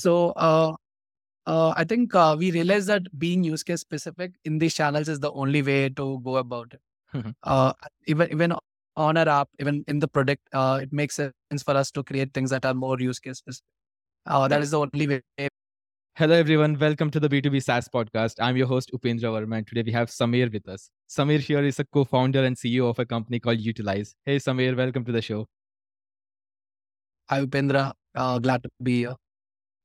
So uh, uh, I think uh, we realized that being use case specific in these channels is the only way to go about it. Mhm. uh, even even on our app, even in the product, uh, it makes sense for us to create things that are more use case specific. Uh, that is the only way. Hello, everyone. Welcome to the B2B SaaS podcast. I'm your host, Upendra Verma, and today we have Sameer with us. Sameer here is a co founder and CEO of a company called Utilize. Hey, Sameer, welcome to the show. Hi, Upendra. Uh, glad to be here.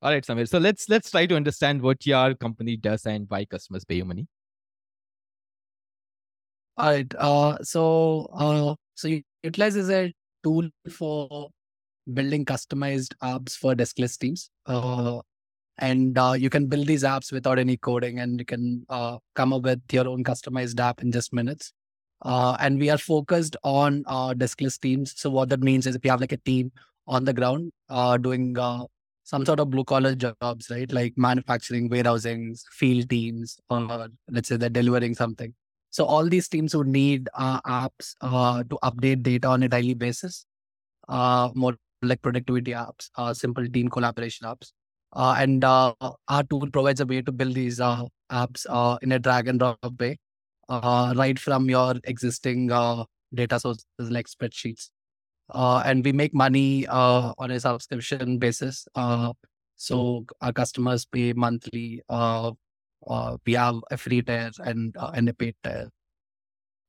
All right, Sameer. So let's let's try to understand what your company does and why customers pay you money. All right. Uh, so, uh, so Utilize is a tool for building customized apps for deskless teams. Uh, and uh, you can build these apps without any coding, and you can uh, come up with your own customized app in just minutes. Uh, and we are focused on uh, deskless teams. So what that means is if you have like a team on the ground uh, doing uh, some sort of blue collar jobs, right, like manufacturing, warehousing, field teams, or let's say they're delivering something. So all these teams would need uh, apps uh, to update data on a daily basis, uh, more like productivity apps, uh, simple team collaboration apps. Uh, and uh, our tool provides a way to build these apps in a drag and drop way, right from your existing data sources like spreadsheets. Uh, and we make money uh, on a subscription basis. Uh, so our customers pay monthly. Uh, uh, we have a free tier and uh, and a paid tier.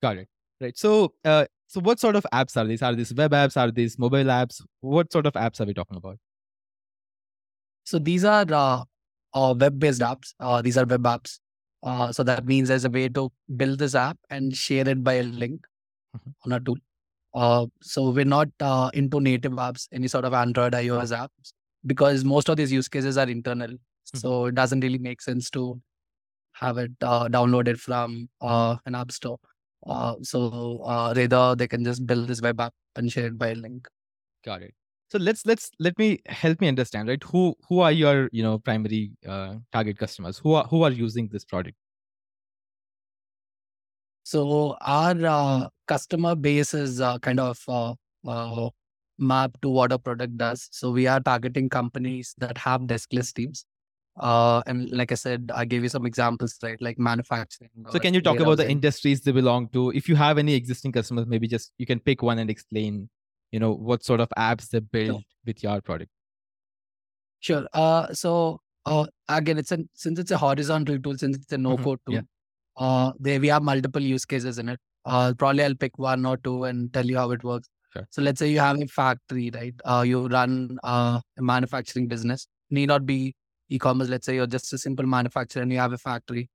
Got it. Right. So, uh, so what sort of apps are these? Are these web apps? Are these mobile apps? What sort of apps are we talking about? So these are uh, uh, web-based apps. Uh, these are web apps. Uh, so that means there's a way to build this app and share it by a link Mhm. on a tool. Uh, so we're not uh, into native apps, any sort of Android, iOS apps, because most of these use cases are internal. So it doesn't really make sense to have it uh, downloaded from uh, an app store. Uh, so uh, rather they can just build this web app and share it by a link. Got it. So let's let's let me help me understand, right? Who who are your you know primary uh, target customers? Who are who are using this product? So our uh, customer base is uh, kind of uh, uh, mapped to what a product does. So we are targeting companies that have deskless teams. Uh, and like I said, I gave you some examples, right? Like manufacturing. So can you talk about the industries they belong to? If you have any existing customers, maybe just you can pick one and explain, you know, what sort of apps they build with your product. Sure. Uh, so uh, again, it's a since it's a horizontal tool, since it's a no code tool, yeah. Uh, there we have multiple use cases in it. Uh, probably I'll pick one or two and tell you how it works. Sure. So let's say you have a factory, right? Uh, you run uh, a manufacturing business. Need not be e-commerce. Let's say you're just a simple manufacturer and you have a factory.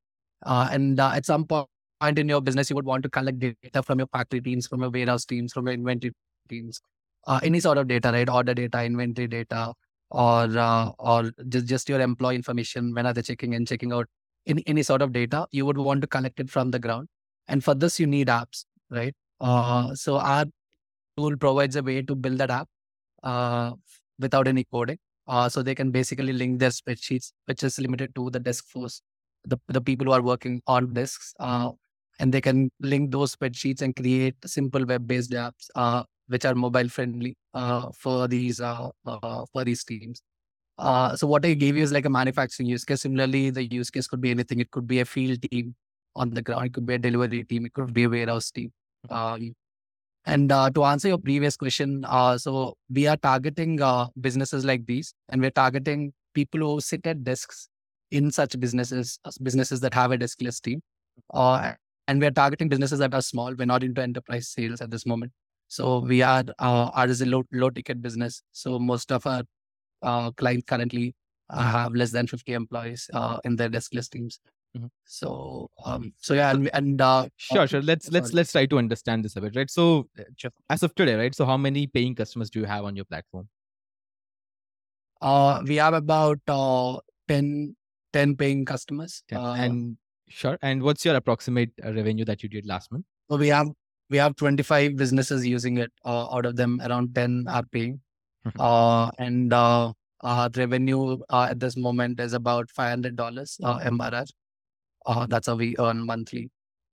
Uh, and uh, at some point in your business, you would want to collect data from your factory teams, from your warehouse teams, from your inventory teams, uh, any sort of data, right? Order data, inventory data, or uh, or just, just your employee information when are they checking in checking out any, any sort of data you would want to collect it from the ground. And for this you need apps right? Uh, so our tool provides a way to build that app uh, without any coding. Uh, so they can basically link their spreadsheets which is limited to the desk force the, the people who are working on desks uh, and they can link those spreadsheets and create simple web-based apps uh, which are mobile friendly uh, for these for these teams. Uh, so what I gave you is like a manufacturing use case. Similarly, the use case could be anything. It could be a field team on the ground. It could be a delivery team. It could be a warehouse team. Um, and uh, to answer your previous question, uh, so we are targeting uh, businesses like these, and we're targeting people who sit at desks in such businesses, uh, businesses that have a deskless team. Uh, and we're targeting businesses that are small. We're not into enterprise sales at this moment. So we are uh, ours is a low low ticket business. So most of our uh, clients currently uh, have less than 50 employees uh, in their deskless teams. Mhm. So um, so yeah, and, and uh, Sure, sure. Let's let's sorry. let's try to understand this a bit, right? So uh, Sure. as of today, right? So how many paying customers do you have on your platform? uh, we have about uh, 10, 10 paying customers. Ten. Uh, and sure. And what's your approximate uh, revenue that you did last month? so we have we have 25 businesses using it. Uh, out of them, around 10 are paying. Uh, and uh, our revenue uh, at this moment is about $500 uh, MRR. Uh, that's how we earn monthly.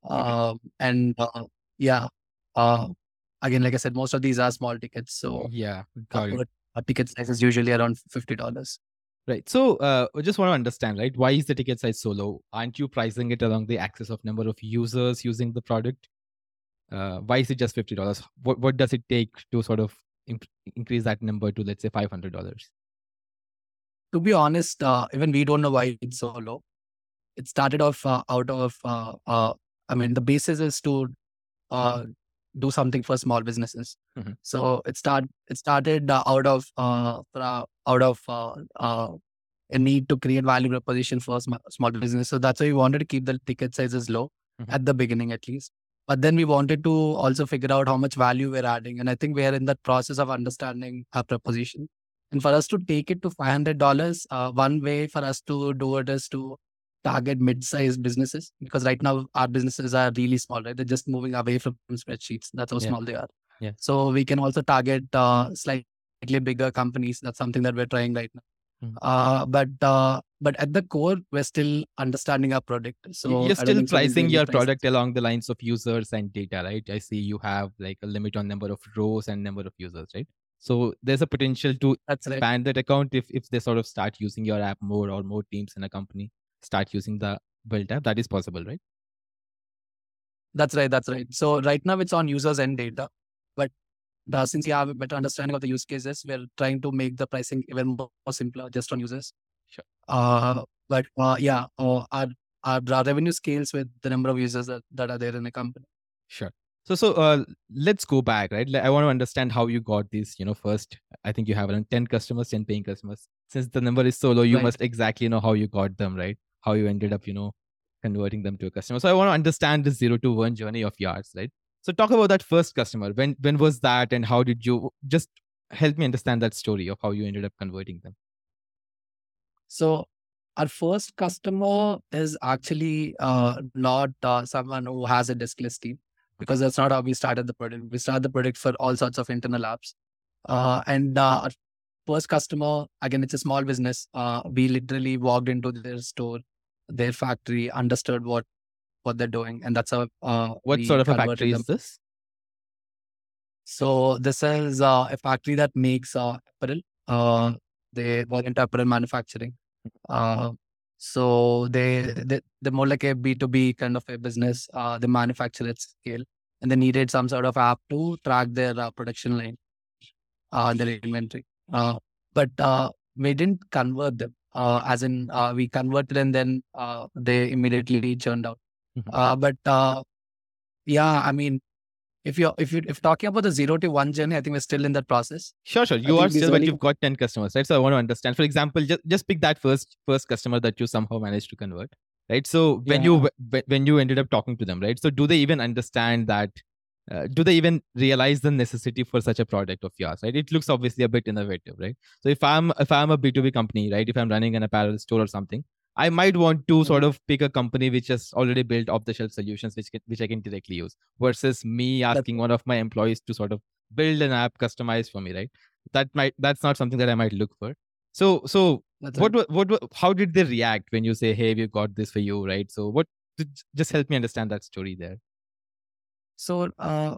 Um, and uh, yeah, uh, again, like I said, most of these are small tickets. So Yeah, got it. our, our ticket size is usually around $50. Right. So uh, I just want to understand, right? Why is the ticket size so low? Aren't you pricing it along the axis of number of users using the product? Uh, why is it just fifty dollars? What what does it take to sort of increase that number to let's say five hundred dollars? To be honest, uh, even we don't know why it's so low. It started off uh, out of, uh, uh, I mean, the basis is to uh, do something for small businesses. Mhm. So it start it started uh, out of uh, out of a need to create value proposition for sm- small business. So that's why we wanted to keep the ticket sizes low Mhm. at the beginning, at least. But then we wanted to also figure out how much value we're adding, and I think we are in that process of understanding our proposition. And for us to take it to five hundred dollars, uh, one way for us to do it is to target mid-sized businesses because right now our businesses are really small, right? They're just moving away from spreadsheets. That's how Yeah. small they are. Yeah. So we can also target uh, slightly bigger companies. That's something that we're trying right now. Mhm. Uh, but uh, but at the core, we're still understanding our product. So You're still think so we'll pricing your product along the lines of users and data, right? I see you have like a limit on number of rows and number of users, right? So there's a potential to That's right. expand that account if if they sort of start using your app more or more teams in a company start using the built app. That is possible, right? That's right. That's right. So right now it's on users and data, uh, since you have a better understanding of the use cases, we're trying to make the pricing even more, simpler just on users. Sure. Uh, but uh, yeah, uh, our, our our revenue scales with the number of users that, that are there in a company. Sure. So so uh, let's go back, right? I want to understand how you got these. You know, first I think you have around ten customers, ten paying customers. Since the number is so low, you Right. must exactly know how you got them, right? How you ended up, you know, converting them to a customer. So I want to understand the zero to one journey of yours, right? So talk about that first customer. When when was that, and how did you just help me understand that story of how you ended up converting them? So our first customer is actually uh, not uh, someone who has a deskless team because that's not how we started the product. We started the product for all sorts of internal apps. Uh, and uh, our first customer, again, it's a small business. Uh, we literally walked into their store, their factory, understood what what they're doing, and that's a uh, What sort of a factory them. is this? So this is uh, a factory that makes uh, apparel. Uh, they work into apparel manufacturing. Uh, so they, they they're more like a B two B kind of a business. Uh, they manufacture at scale, and they needed some sort of app to track their uh, production line, uh, their inventory. Uh, but uh, we didn't convert them. Uh, as in, uh, we converted and then uh, they immediately churned out. Mhm. Uh, but uh, yeah, I mean, if you're if you if talking about the zero to one journey, I think we're still in that process. Sure, sure. You think are still, but only- you've got 10 customers, right? So I want to understand. For example, just, just pick that first first customer that you somehow managed to convert, right? So when you wh- when you ended up talking to them, right? So do they even understand that? Uh, do they even realize the necessity for such a product of yours, right? It looks obviously a bit innovative, right? So if I'm if I'm a B2B company, right? If I'm running an apparel store or something, I might want to sort of pick a company which has already built off the shelf solutions which can, which I can directly use versus me asking one of my employees to sort of build an app customized for me, right? That might that's not something that I might look for. So so That's what wa- what wa- how did they react when you say, "Hey, we've got this for you," right? So what just help me understand that story there. So, uh,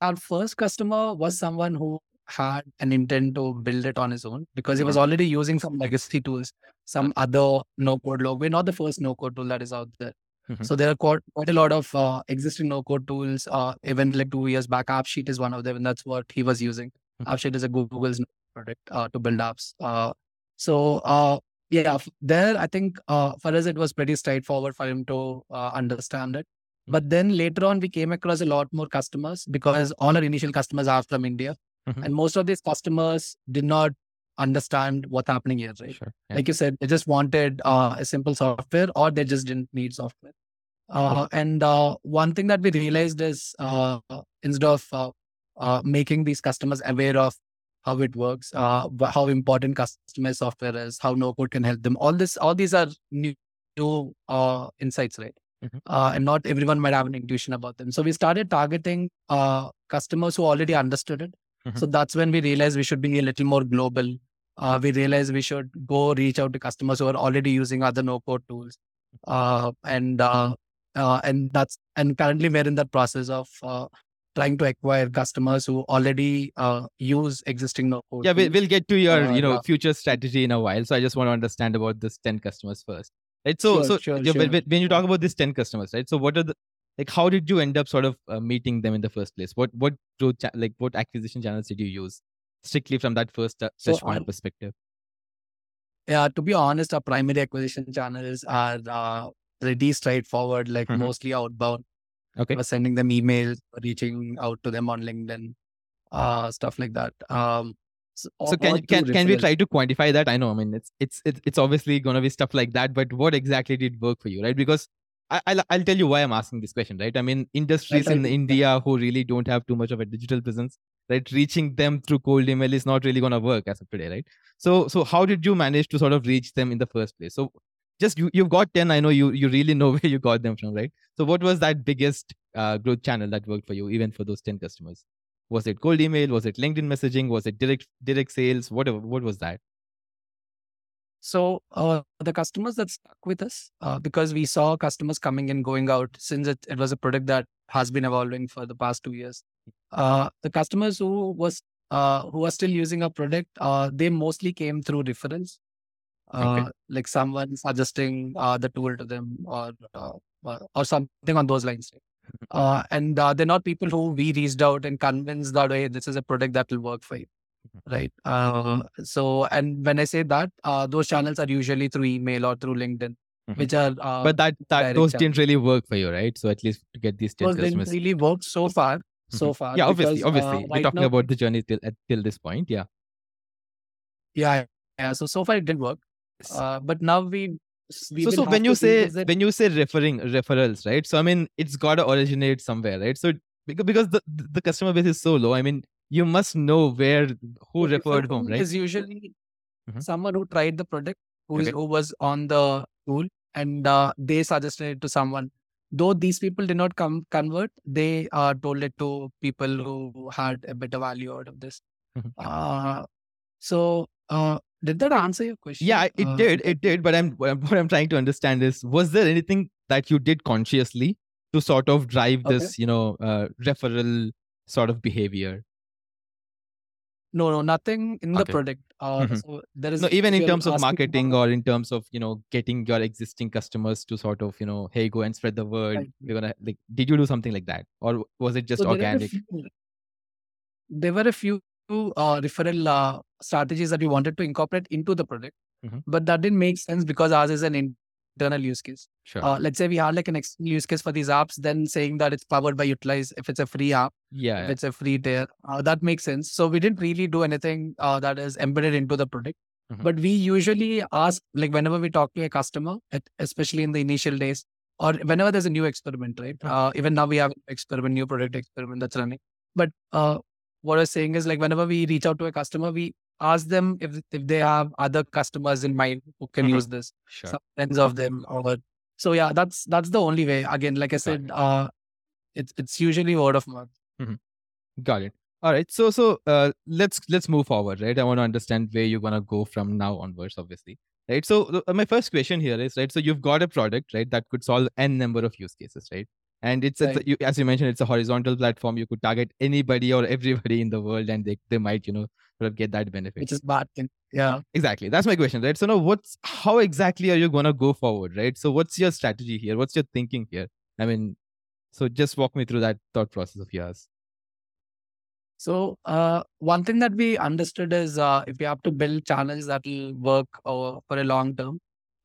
our first customer was someone who had an intent to build it on his own because he was already using some legacy tools, some other no code log. We're not the first no code tool that is out there. Mhm. So there are quite, quite a lot of uh, existing no code tools. Uh, even like two years back, AppSheet is one of them, and that's what he was using. Mhm. AppSheet is a Google's product uh, to build apps. Uh, so uh, yeah, there I think uh, for us it was pretty straightforward for him to uh, understand it. But then later on, we came across a lot more customers because all our initial customers are from India, Mhm. and most of these customers did not understand what's happening here, right? Sure. Yeah. Like you said, they just wanted uh, a simple software, or they just didn't need software. Uh, and uh, one thing that we realized is uh, instead of uh, uh, making these customers aware of how it works, uh, how important customer software is, how no code can help them. All this, all these are new, new uh, insights, right? Mhm. Uh, and not everyone might have an intuition about them. So we started targeting uh, customers who already understood it. Mhm. So that's when we realized we should be a little more global. Uh, we realized we should go reach out to customers who are already using other no code tools. Uh, and uh, uh, and that's and currently we're in that process of uh, trying to acquire customers who already uh, use existing no code. Yeah, we, we'll get to your you know future strategy in a while. So I just want to understand about this ten customers first, right? So Sure, so sure, yeah, sure. when you talk about these ten customers, right? So what are the like? How did you end up sort of uh, meeting them in the first place? What what growth cha- like what acquisition channels did you use strictly from that first uh, So touch point I'm- perspective? Yeah, to be honest, our primary acquisition channels are uh, pretty straightforward, like Mhm. mostly outbound. Okay. We're sending them emails, reaching out to them on LinkedIn, uh, stuff like that. Um, so, So can can can we try to quantify that? I know, I mean, it's it's it's, it's obviously going to be stuff like that, but what exactly did work for you, right? Because I, I'll, I'll tell you why I'm asking this question, right? I mean, industries right, in. India who really don't have too much of a digital presence, right? Reaching them through cold email is not really going to work as of today, right? So, so how did you manage to sort of reach them in the first place? So, just you, you've got 10. I know you, you really know where you got them from, right? So, what was that biggest uh, growth channel that worked for you, even for those 10 customers? Was it cold email? Was it LinkedIn messaging? Was it direct direct sales? Whatever. What was that? So uh, the customers that stuck with us, uh, because we saw customers coming and going out since it, it was a product that has been evolving for the past two years. Uh, the customers who was uh, who are still using our product, uh, they mostly came through referrals, uh, Okay. like someone suggesting uh, the tool to them or uh, or- something on those lines. Uh, and uh, they're not people who we reached out and convinced that hey, this is a product that will work for you right uh, so and when i say that uh, those channels are usually through email or through linkedin Mhm. which are uh, but that that those channel. didn't really work for you, right? So at least to get these 10 those didn't really work so far so Mhm. far yeah, obviously, because, uh, obviously. We're talking now- about the journey till at, till this point. Yeah. yeah yeah so so far it didn't work uh, but now we, we so so when you say when you say referring referrals, right? So I mean, it's got to originate somewhere, right? So because because the the customer base is so low, I mean, you must know where who So referred whom, right? is usually Mhm. someone who tried the product who is Okay. who was on the tool and uh, they suggested it to someone though these people did not come convert they uh, told it to people who had a better value out of this Mhm. uh, so uh, did that answer your question Yeah, it Uh, did, it did. But I'm what I'm what I'm trying to understand is, was there anything that you did consciously to sort of drive Okay. this, you know, uh, referral sort of behavior? No no nothing in the Okay. product uh, Mhm. so there is No, even in terms of marketing or in terms of you know getting your existing customers to sort of you know, hey, go and spread the word. Right. We're gonna like, did you do something like that, or was it just So there were a organic? few- There were a few uh, referral uh, strategies that we wanted to incorporate into the product, Mhm. but that didn't make sense because ours is an internal use case. Sure. Uh, let's say we have like an external use case for these apps, then saying that it's powered by Utilize if it's a free app, yeah. if it's a free tier, uh, that makes sense. So we didn't really do anything uh, that is embedded into the product. Mhm. But we usually ask, like whenever we talk to a customer, especially in the initial days, or whenever there's a new experiment, right? Uh, even now we have experiment, new product experiment that's running. But uh, what I was saying is like whenever we reach out to a customer, we ask them if if they have other customers in mind who can Mhm. use this, Sure. some friends of them, or so yeah, that's that's the only way. Again, like I said, uh, it's it's usually word of mouth. Got it. All right. So so uh, let's let's move forward, right? I want to understand where you're gonna go from now onwards, obviously, right? So uh, my first question here is right. So you've got a product, right, that could solve n number of use cases, right? And it's, it's a- you, as you mentioned, it's a horizontal platform. You could target anybody or everybody in the world, and they they might you know sort of get that benefit. which is bad thing. Yeah. Exactly. That's my question, right? So now what's how exactly are you gonna go forward, right? So what's your strategy here? What's your thinking here? I mean, so just walk me through that thought process of yours. So uh, one thing that we understood is uh, if we have to build channels that will work uh, for a long term,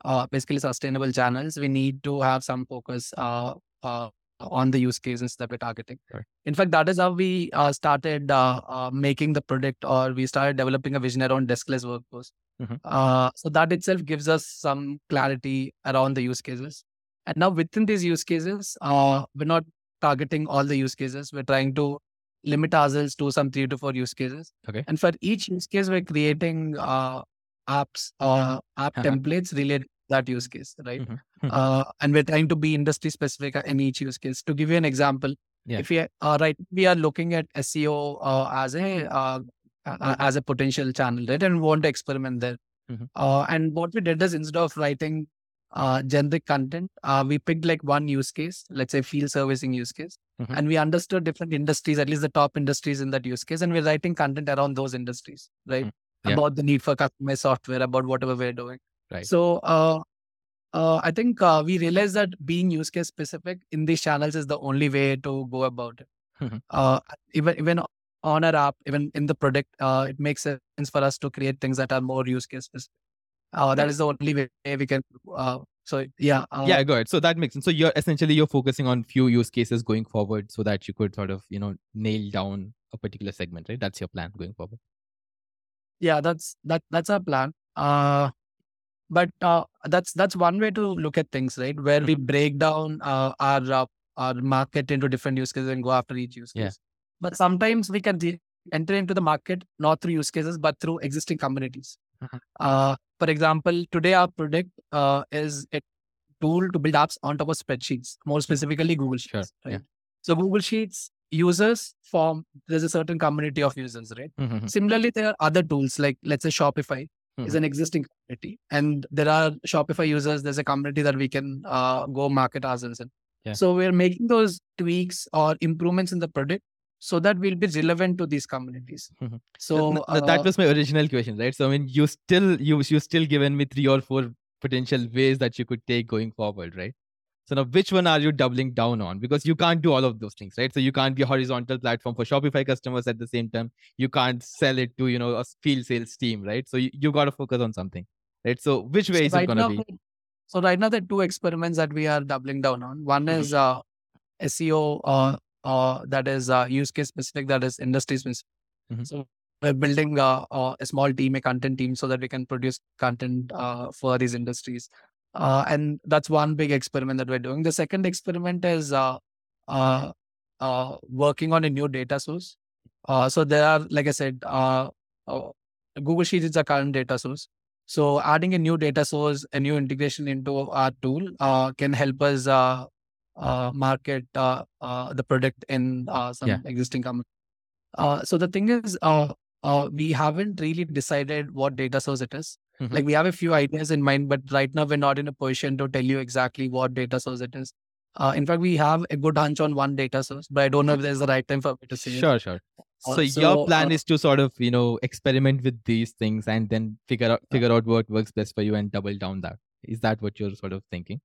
uh, basically sustainable channels, we need to have some focus uh, uh, on the use cases that we're targeting. Right. In fact, that is how we uh, started uh, uh, making the product, or we started developing a vision around deskless workflows. Mhm. Uh, so that itself gives us some clarity around the use cases. And now within these use cases, uh, we're not targeting all the use cases. We're trying to limit ourselves to some three to four use cases. Okay. And for each use case, we're creating uh, apps or app Uh-huh. templates related to that use case, right? Mhm. Mhm. Uh, and we're trying to be industry specific in each use case. To give you an example, Yeah. if we are, uh, right, we are looking at SEO uh, as a uh, uh, as a potential channel, right, and want to experiment there. Mhm. Uh, and what we did is instead of writing uh, generic content. Uh, we picked like one use case, let's say field servicing use case, Mhm. and we understood different industries, at least the top industries in that use case, and we're writing content around those industries, right? Mm, yeah. About the need for customized software, about whatever we're doing. Right. So, uh, I think uh, we realized that being use case specific in these channels is the only way to go about it. Mhm. Uh, even even on our app, even in the product, uh, it makes sense for us to create things that are more use case specific. Uh, that is the only way we can. Uh, so yeah, uh, yeah, go ahead. So that makes sense. So you're essentially you're focusing on few use cases going forward, so that you could sort of you know nail down a particular segment, right? That's your plan going forward. yeah. That's that. That's our plan. Uh, but uh, that's that's one way to look at things, right? Where we break down uh, our uh, our market into different use cases and go after each use case. Yeah. But sometimes we can de- enter into the market not through use cases but through existing communities. Mhm. Uh, for example, today our product uh, is a tool to build apps on top of spreadsheets, more specifically Google Sheets. Sure, Right? yeah. So Google Sheets users form there's a certain community of users, right? Mhm. Similarly, there are other tools like let's say Shopify is Mhm. an existing community, and there are Shopify users. There's a community that we can uh, go market ourselves in. Yeah. So we're making those tweaks or improvements in the product so that we'll be relevant to these communities. Mhm. So Th- th- that uh, was my original question, right? So I mean, you still you you still given me three or four potential ways that you could take going forward, right? So now, which one are you doubling down on? Because you can't do all of those things, right? So you can't be a horizontal platform for Shopify customers at the same time. You can't sell it to you know a field sales team, right? So you, you got to focus on something, right? So which way so is it right gonna now, be? so right now, there are two experiments that we are doubling down on. One Mhm. is uh, SEO, uh, uh, that is uh, use case specific, that is industry specific. Mhm. So we're building uh, uh, a small team, a content team, so that we can produce content uh, for these industries. Uh, and that's one big experiment that we're doing. The second experiment is uh, uh, uh, working on a new data source. Uh, so there are, like I said, uh, uh, Google Sheets is a current data source. So adding a new data source, a new integration into our tool uh, can help us uh, uh, market uh, uh, the product in uh, some Yeah. existing company. Uh, so the thing is, uh, uh, we haven't really decided what data source it is. Mhm. Like we have a few ideas in mind, but right now we're not in a position to tell you exactly what data source it is. Uh, in fact, we have a good hunch on one data source, but I don't know if there's the right time for me to say it. Sure, sure. Uh, So, your plan uh, is to sort of you know experiment with these things and then figure out figure out what works best for you and double down that. Is that what you're sort of thinking?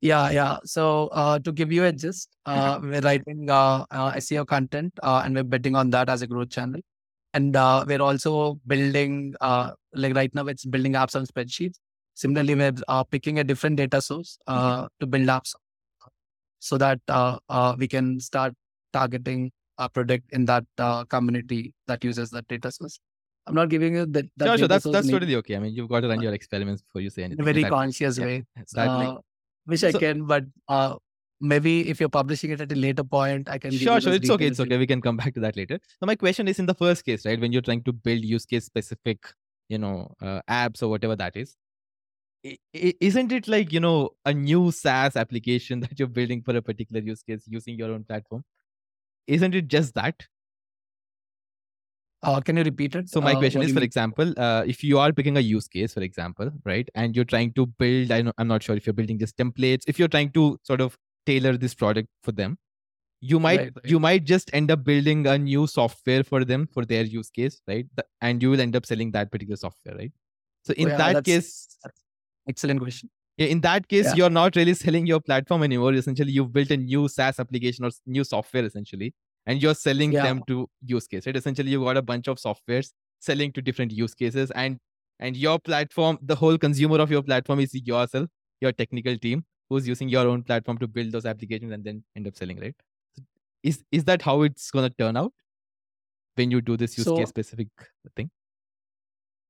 Yeah, yeah. So uh, to give you a gist, uh, we're writing uh, uh, SEO content uh, and we're betting on that as a growth channel. And uh, we're also building, uh, like right now, it's building apps on spreadsheets. Similarly, we're uh, picking a different data source uh, to build apps so that uh, uh, we can start targeting a product in that uh, community that uses that data source. I'm not giving you that. that sure, sure. That's that's totally okay. I mean, you've got to run your experiments before you say in anything. a very That- conscious yeah, way. that make- Uh, wish I can, but uh, maybe if you're publishing it at a later point, I can. Sure, sure. It's okay. It's okay. We can come back to that later. So my question is in the first case, right? When you're trying to build use case specific, you know, uh, apps or whatever that is, isn't it like you know a new SaaS application that you're building for a particular use case using your own platform? Isn't it just that? Uh, can you repeat it? So my Uh, question is, for mean? example, uh, if you are picking a use case, for example, right, and you're trying to build, I know, I'm not sure if you're building just templates, if you're trying to sort of tailor this product for them, you might Right, right. you might just end up building a new software for them for their use case, right? And you will end up selling that particular software, right? So in Oh, yeah, that that's- case, that's Excellent question. yeah, in that case, Yeah. you're not really selling your platform anymore. Essentially, you've built a new SaaS application or new software essentially, and you're selling Yeah. them to use case, right? Essentially, you've got a bunch of softwares selling to different use cases, and and your platform, the whole consumer of your platform is yourself, your technical team, who's using your own platform to build those applications and then end up selling, right? Is is that how it's gonna turn out when you do this use So- case specific thing?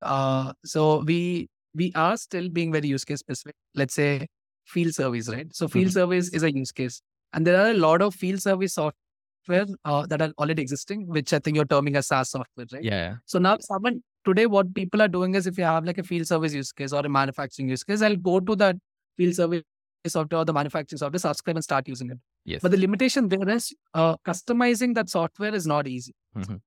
Uh, so we we are still being very use case specific. Let's say field service, right? So field Mhm. service is a use case, and there are a lot of field service software uh, that are already existing, which I think you're terming as SaaS software, right? Yeah, So now someone today, what people are doing is if you have like a field service use case or a manufacturing use case, I'll go to that field service software or the manufacturing software, subscribe and start using it. yes. But the limitation there is uh, customizing that software is not easy. Mhm.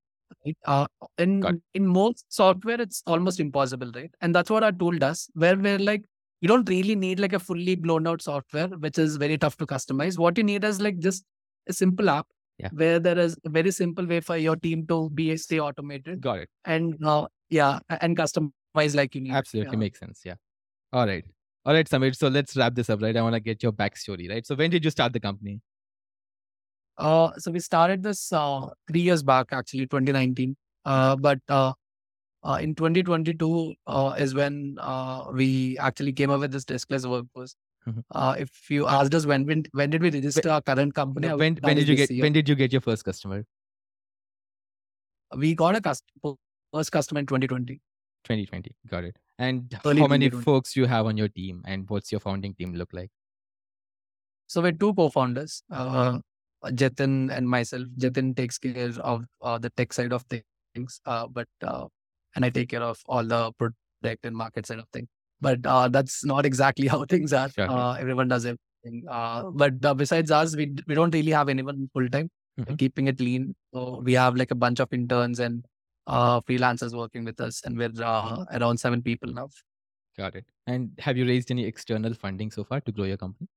Right? Uh, in Got in most software, it's almost impossible, right? And that's what our tool does, where we're like you don't really need like a fully blown out software, which is very tough to customize. What you need is like just a simple app Yeah. where there is a very simple way for your team to be stay automated Got it. and uh, yeah, and customize like you need. Absolutely Yeah. makes sense. Yeah. All right. All right, Sameer. So let's wrap this up, right? I want to get your backstory, right? So when did you start the company? Uh, so we started this uh, three years back, actually, 2019. Uh, but uh, uh, in 2022 uh, is when uh, we actually came up with this deskless workforce. Mhm. Uh, if you asked us when when, when did we register our current company, would when when did you get year. when did you get your first customer? we got a customer first customer in 2020. 2020. Got it. And Early how many 2020. folks you have on your team, and what's your founding team look like? So we're two co-founders, uh, Jatin and myself. Jatin takes care of uh, the tech side of things, uh, but uh, and I take care of all the product and market side of things. But uh, that's not exactly how things are. Sure. Uh, everyone does everything. Uh, but uh, besides us, we we don't really have anyone full time. Mhm. Keeping it lean, so we have like a bunch of interns and uh, freelancers working with us, and we're uh, around seven people now. Got it. And have you raised any external funding so far to grow your company?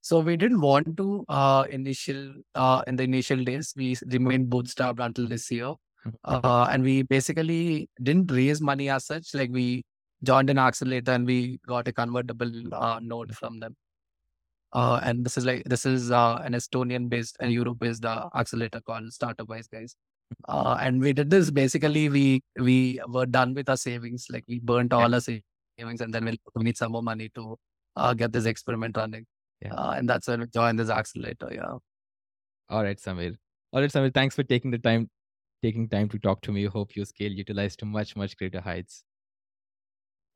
So we didn't want to uh, initial uh, in the initial days. We remained bootstrapped until this year, Mhm. uh, and we basically didn't raise money as such. Like we joined an accelerator and we got a convertible uh, note from them. Uh, and this is like this is uh, an Estonian based and Europe based uh, accelerator called Startup Wise guys. Uh, and we did this basically. We we were done with our savings. Like we burnt all our savings, and then we'll, need some more money to uh, get this experiment running. Yeah. Uh, and that's when we joined this accelerator. Yeah. All right, Sameer. All right, Sameer. Thanks for taking the time, taking time to talk to me. Hope you scale utilize to much much greater heights.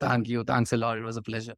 Thank you. Thanks a lot. It was a pleasure.